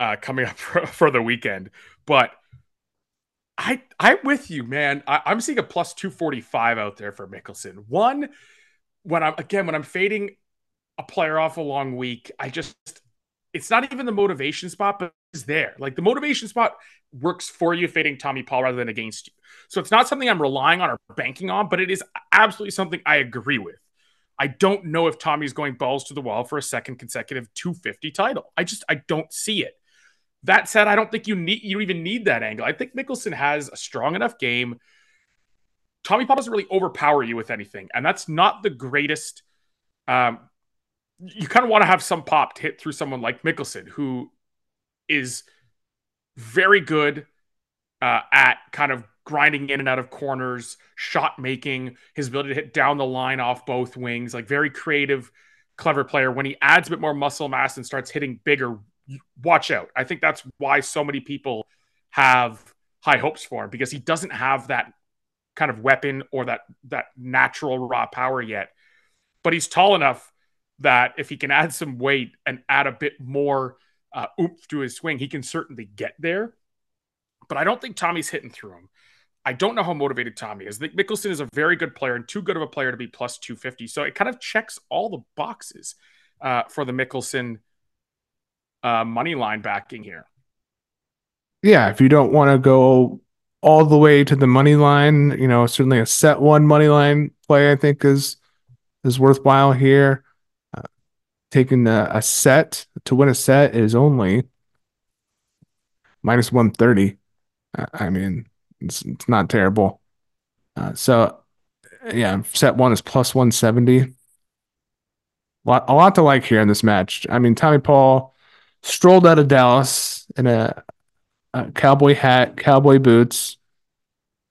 uh, coming up for, for, the weekend. But I I'm with you, man. I, I'm seeing a plus two forty five out there for Michelsen. One when I'm again when I'm fading a player off a long week. I just, it's not even the motivation spot, but it's there. Like the motivation spot works for you fading Tommy Paul rather than against you. So it's not something I'm relying on or banking on, but it is absolutely something I agree with. I don't know if Tommy's going balls to the wall for a second consecutive 250 title. I just I don't see it. That said, I don't think you need you even need that angle. I think Michelsen has a strong enough game. Tommy Paul doesn't really overpower you with anything, and that's not the greatest. Um, you kind of want to have some pop to hit through someone like Michelsen, who is very good uh, at kind of grinding in and out of corners, shot making, his ability to hit down the line off both wings, like very creative, clever player. When he adds a bit more muscle mass and starts hitting bigger, watch out. I think that's why so many people have high hopes for him because he doesn't have that kind of weapon or that that natural raw power yet. But he's tall enough that if he can add some weight and add a bit more uh, oomph to his swing, he can certainly get there. But I don't think Tommy's hitting through him. I don't know how motivated Tommy is. Nick Michelsen is a very good player and too good of a player to be plus 250. So it kind of checks all the boxes uh, for the Michelsen uh, money line backing here. Yeah, if you don't want to go all the way to the money line, you know, certainly a set one money line play I think is is worthwhile here. Taking a, a set to win a set is only minus 130. I mean, it's, it's not terrible. Uh, so, yeah, set one is plus 170. A lot, a lot to like here in this match. I mean, Tommy Paul strolled out of Dallas in a, a cowboy hat, cowboy boots,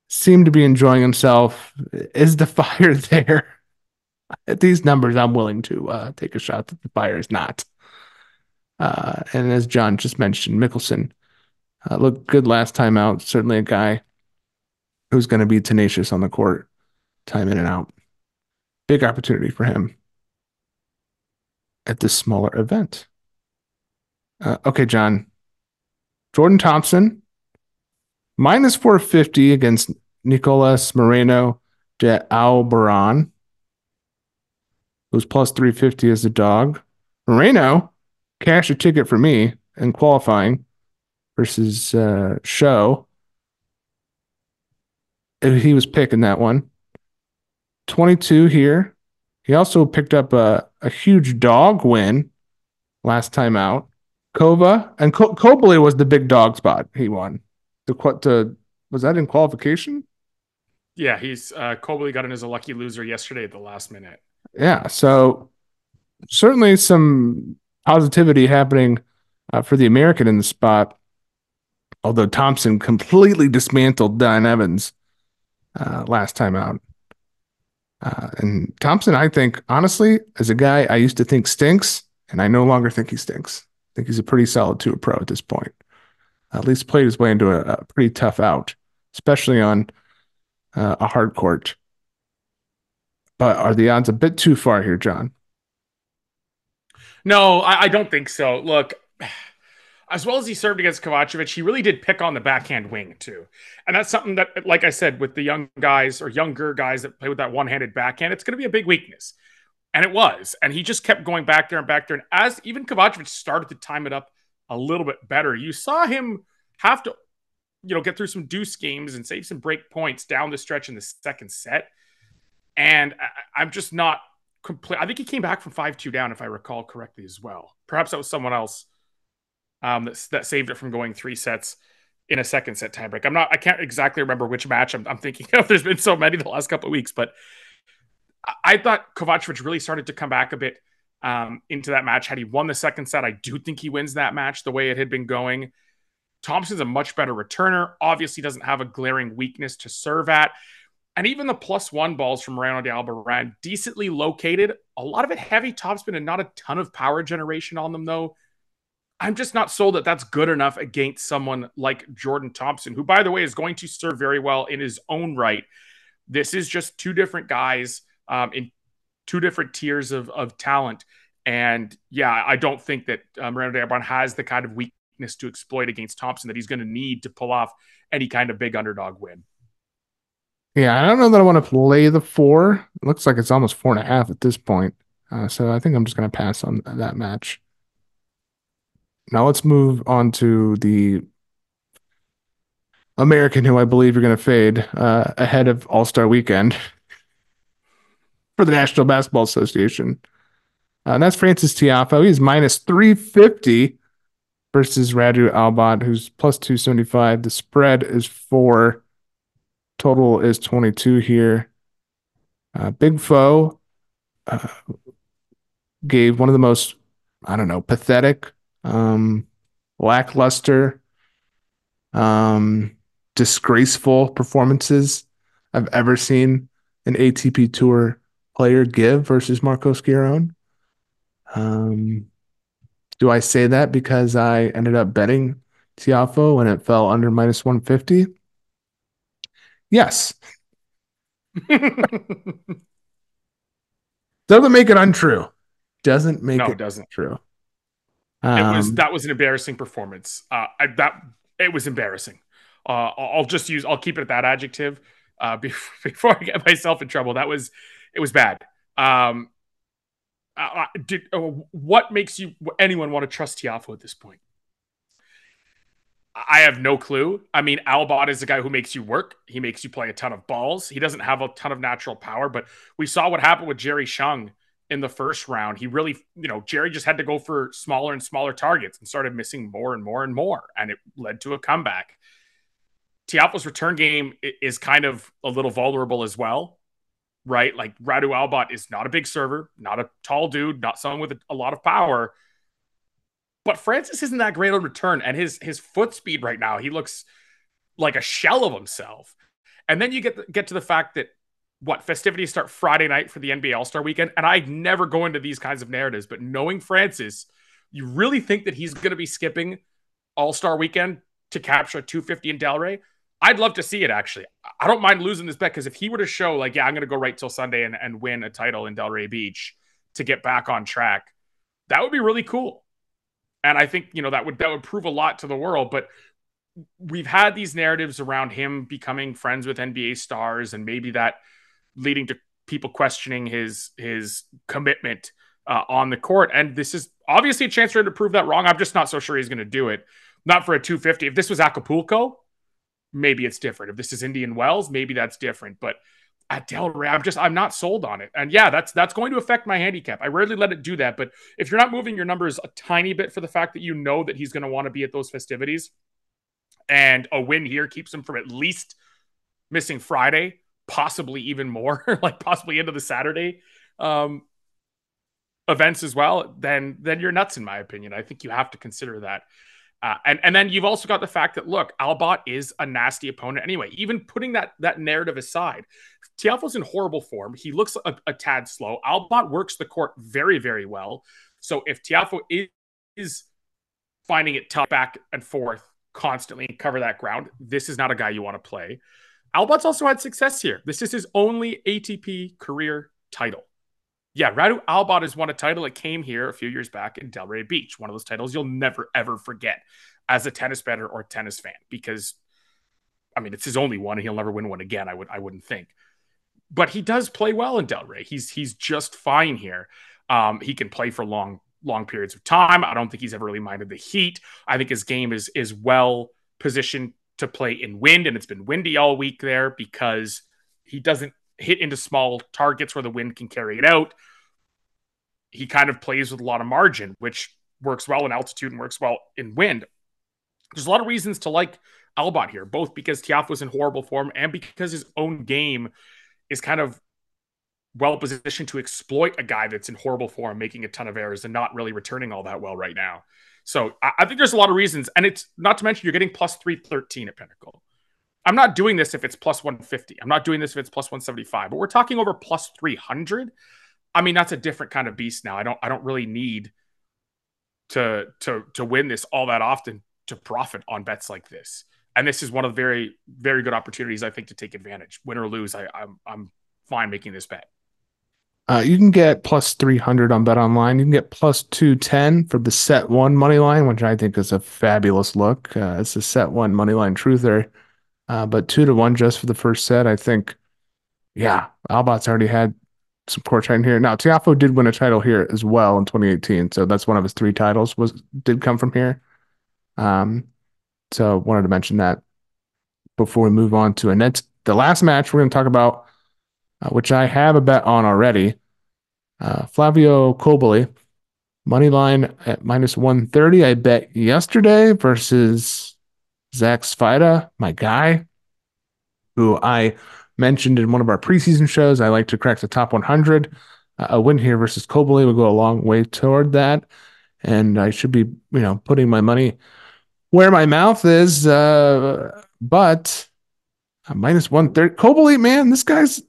seemed to be enjoying himself. Is the fire there? At these numbers, I'm willing to uh, take a shot that the fire is not. Uh, and as John just mentioned, Michelsen uh, looked good last time out. Certainly a guy who's going to be tenacious on the court, time in and out. Big opportunity for him at this smaller event. Uh, okay, John. Jordan Thompson, minus 450 against Nicolas Moreno de Alboran, who's plus 350 as a dog. Moreno, cash a ticket for me in qualifying versus uh, Show he was picking that one. 22 here. He also picked up a, a huge dog win last time out. Kova and Ko- Cobley was the big dog spot he won. The the was that in qualification? Yeah, he's uh Cobley got in as a lucky loser yesterday at the last minute. Yeah, so certainly some positivity happening uh, for the American in the spot. Although Thompson completely dismantled Dan Evans uh, last time out. Uh, and Thompson, I think, honestly, as a guy I used to think stinks, and I no longer think he stinks. I think he's a pretty solid two pro at this point. At least played his way into a, a pretty tough out, especially on uh, a hard court. But are the odds a bit too far here, John? No, I, I don't think so. Look, as well as he served against Kovacevic, he really did pick on the backhand wing too. And that's something that, like I said, with the young guys or younger guys that play with that one handed backhand, it's going to be a big weakness. And it was. And he just kept going back there and back there. And as even Kovacevic started to time it up a little bit better, you saw him have to, you know, get through some deuce games and save some break points down the stretch in the second set. And I, I'm just not complete. I think he came back from 5 2 down, if I recall correctly, as well. Perhaps that was someone else um, that, that saved it from going three sets in a second set tiebreak. I'm not, I can't exactly remember which match I'm, I'm thinking of. There's been so many the last couple of weeks, but I, I thought Kovacevic really started to come back a bit um, into that match. Had he won the second set, I do think he wins that match the way it had been going. Thompson's a much better returner. Obviously, doesn't have a glaring weakness to serve at. And even the plus one balls from Moreno de Alboran, decently located. A lot of it heavy topspin and not a ton of power generation on them, though. I'm just not sold that that's good enough against someone like Jordan Thompson, who, by the way, is going to serve very well in his own right. This is just two different guys um, in two different tiers of, of talent. And yeah, I don't think that um, de Alboran has the kind of weakness to exploit against Thompson that he's going to need to pull off any kind of big underdog win. Yeah, I don't know that I want to play the four. It looks like it's almost four and a half at this point. Uh, so I think I'm just going to pass on that match. Now let's move on to the American, who I believe you're going to fade uh, ahead of All Star Weekend for the National Basketball Association. Uh, and that's Frances Tiafoe. He's minus 350 versus Radu Albot, who's plus 275. The spread is four. Total is 22 here. Uh, Big Foe uh, gave one of the most, I don't know, pathetic, um, lackluster, um, disgraceful performances I've ever seen an ATP Tour player give versus Marcos Giron. Um, do I say that because I ended up betting Tiafoe when it fell under minus 150? Yes. Doesn't make it untrue. Doesn't make no, it, doesn't. true. Um, it was um, that was an embarrassing performance. Uh, I, that it was embarrassing. Uh, I'll just use I'll keep it at that adjective uh, before, before I get myself in trouble. That was it was bad. Um, uh, did, uh, what makes you anyone want to trust Tiafoe at this point? I have no clue. I mean, Albot is a guy who makes you work. He makes you play a ton of balls. He doesn't have a ton of natural power, but we saw what happened with Jerry Shang in the first round. He really, you know, Jerry just had to go for smaller and smaller targets and started missing more and more and more, and it led to a comeback. Tiafoe's return game is kind of a little vulnerable as well, right? Like Radu Albot is not a big server, not a tall dude, not someone with a lot of power but Frances isn't that great on return, and his his foot speed right now, he looks like a shell of himself. And then you get get to the fact that what festivities start Friday night for the NBA All Star Weekend, and I never go into these kinds of narratives, but knowing Frances, you really think that he's going to be skipping All Star Weekend to capture 250 in Delray? I'd love to see it actually. I don't mind losing this bet because if he were to show like, yeah, I'm going to go right till Sunday and, and win a title in Delray Beach to get back on track, that would be really cool and I think you know that would that would prove a lot to the world. But we've had these narratives around him becoming friends with NBA stars, and maybe that leading to people questioning his his commitment uh, on the court. And this is obviously a chance for him to prove that wrong. I'm just not so sure he's going to do it. Not for a 250. If this was Acapulco, maybe it's different. If this is Indian Wells, maybe that's different. But at Delray, I'm just I'm not sold on it. And yeah, that's that's going to affect my handicap. I rarely let it do that, but if you're not moving your numbers a tiny bit for the fact that you know that he's going to want to be at those festivities, and a win here keeps him from at least missing Friday, possibly even more, like possibly into the Saturday um, events as well, then then you're nuts in my opinion. I think you have to consider that. Uh, and and then you've also got the fact that look, Albot is a nasty opponent anyway. Even putting that that narrative aside, Tiafoe's in horrible form. He looks a, a, tad slow. Albot works the court very very well. So if Tiafoe is, is finding it tough back and forth constantly and cover that ground, this is not a guy you want to play. Albot's also had success here. This is his only ATP career title yeah, Radu Albot has won a title that came here a few years back in Delray Beach. One of those titles you'll never ever forget as a tennis bettor or tennis fan because I mean it's his only one and he'll never win one again. I would I wouldn't think, but he does play well in Delray. He's he's just fine here. Um, he can play for long long periods of time. I don't think he's ever really minded the heat. I think his game is is well positioned to play in wind, and it's been windy all week there because he doesn't hit into small targets where the wind can carry it out. He kind of plays with a lot of margin, which works well in altitude and works well in wind. There's a lot of reasons to like Albot here, both because Tiafoe was in horrible form and because his own game is kind of well positioned to exploit a guy that's in horrible form, making a ton of errors and not really returning all that well right now. So I, I think there's a lot of reasons. And it's not to mention you're getting plus 313 at Pinnacle. I'm not doing this if it's plus 150. I'm not doing this if it's plus 175. But we're talking over plus 300. I mean, that's a different kind of beast now. I don't I don't really need to to to win this all that often to profit on bets like this. And this is one of the very very good opportunities I think to take advantage. Win or lose, I, I'm I'm fine making this bet. Uh, you can get plus 300 on Bet Online. You can get plus 210 for the set one money line, which I think is a fabulous look. Uh, it's a set one money line truther. Uh, but two to one just for the first set, I think, yeah, Albot's already had some court time here. Now Tiafoe did win a title here as well in 2018, so that's one of his three titles was did come from here. Um, so wanted to mention that before we move on to a net. The last match we're going to talk about, uh, which I have a bet on already, uh, Flavio Cobolli, money line at minus 130. I bet yesterday versus Zach Svajda, my guy, who I mentioned in one of our preseason shows. I like to crack the top 100. Uh, a win here versus Cobolli will go a long way toward that. And I should be, you know, putting my money where my mouth is. Uh, but minus 130. Cobolli, man, this guy's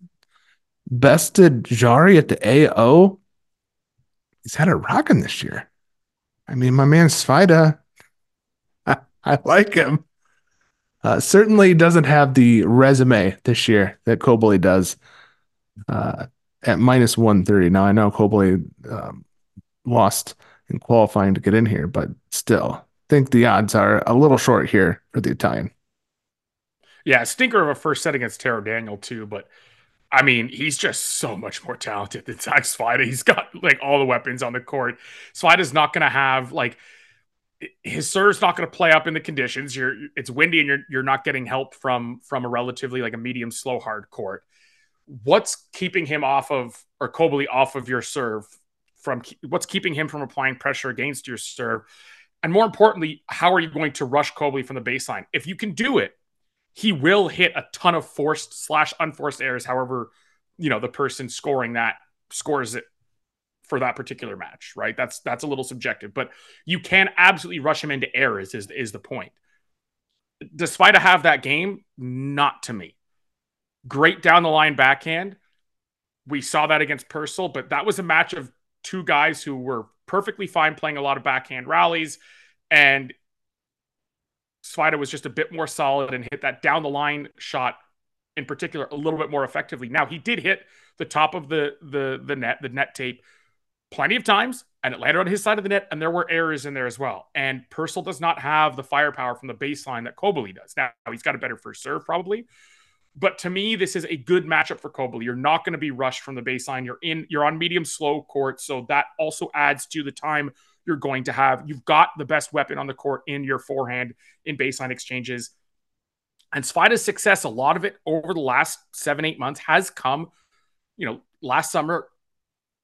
bested Jarry at the AO. He's had it rocking this year. I mean, my man Svajda, I, I like him. Uh, certainly doesn't have the resume this year that Cobolli does uh, at minus 130. Now, I know Cobolli um, lost in qualifying to get in here, but still, think the odds are a little short here for the Italian. Yeah, stinker of a first set against Taro Daniel, too, but I mean, he's just so much more talented than Zach Svajda. He's got like all the weapons on the court. Svajda's not going to have like his serve's not going to play up in the conditions. You're it's windy and you're you're not getting help from from a relatively like a medium slow hard court. What's keeping him off of or Cobolli off of your serve from what's keeping him from applying pressure against your serve? And more importantly, how are you going to rush Cobolli from the baseline? If you can do it, he will hit a ton of forced slash unforced errors. However, you know the person scoring that scores it for that particular match, right? That's that's a little subjective, but you can absolutely rush him into errors. Is is the point? Despite to have that game, not to me. Great down the line backhand. We saw that against Purcell, but that was a match of two guys who were perfectly fine playing a lot of backhand rallies, and Svajda was just a bit more solid and hit that down the line shot in particular a little bit more effectively. Now he did hit the top of the the the net, the net tape plenty of times and it landed on his side of the net and there were errors in there as well. And Purcell does not have the firepower from the baseline that Cobolli does. Now he's got a better first serve probably. But to me, this is a good matchup for Cobolli. You're not going to be rushed from the baseline. You're in, you're on medium slow court. So that also adds to the time you're going to have. You've got the best weapon on the court in your forehand in baseline exchanges. And Svajda's success, a lot of it over the last seven, eight months has come, you know, last summer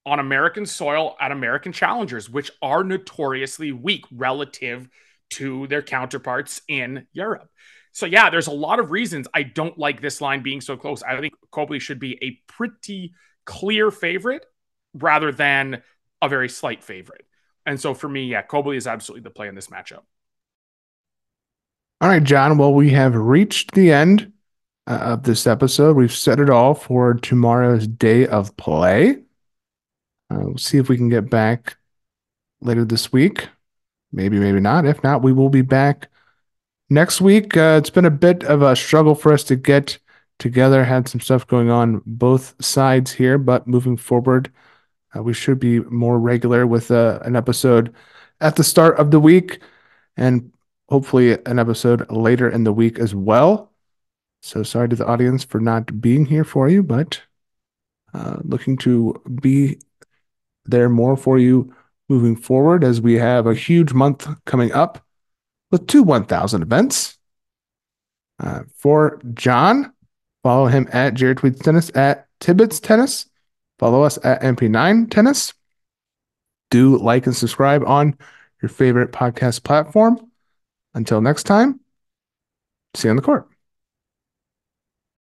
on American soil at American challengers, which are notoriously weak relative to their counterparts in Europe. So, yeah, there's a lot of reasons I don't like this line being so close. I think Cobolli should be a pretty clear favorite rather than a very slight favorite. And so for me, yeah, Cobolli is absolutely the play in this matchup. All right, John. Well, we have reached the end uh, of this episode. We've set it all for tomorrow's day of play. Uh, we'll see if we can get back later this week. Maybe, maybe not. If not, we will be back next week. Uh, it's been a bit of a struggle for us to get together. Had some stuff going on both sides here, but moving forward, uh, we should be more regular with uh, an episode at the start of the week and hopefully an episode later in the week as well. So sorry to the audience for not being here for you, but uh, looking to be there more for you moving forward as we have a huge month coming up with two 1000 events. Uh, for John, follow him at Jared Tweets Tennis at Tibbets Tennis. Follow us at MP9 Tennis. Do like and subscribe on your favorite podcast platform. Until next time, see you on the court.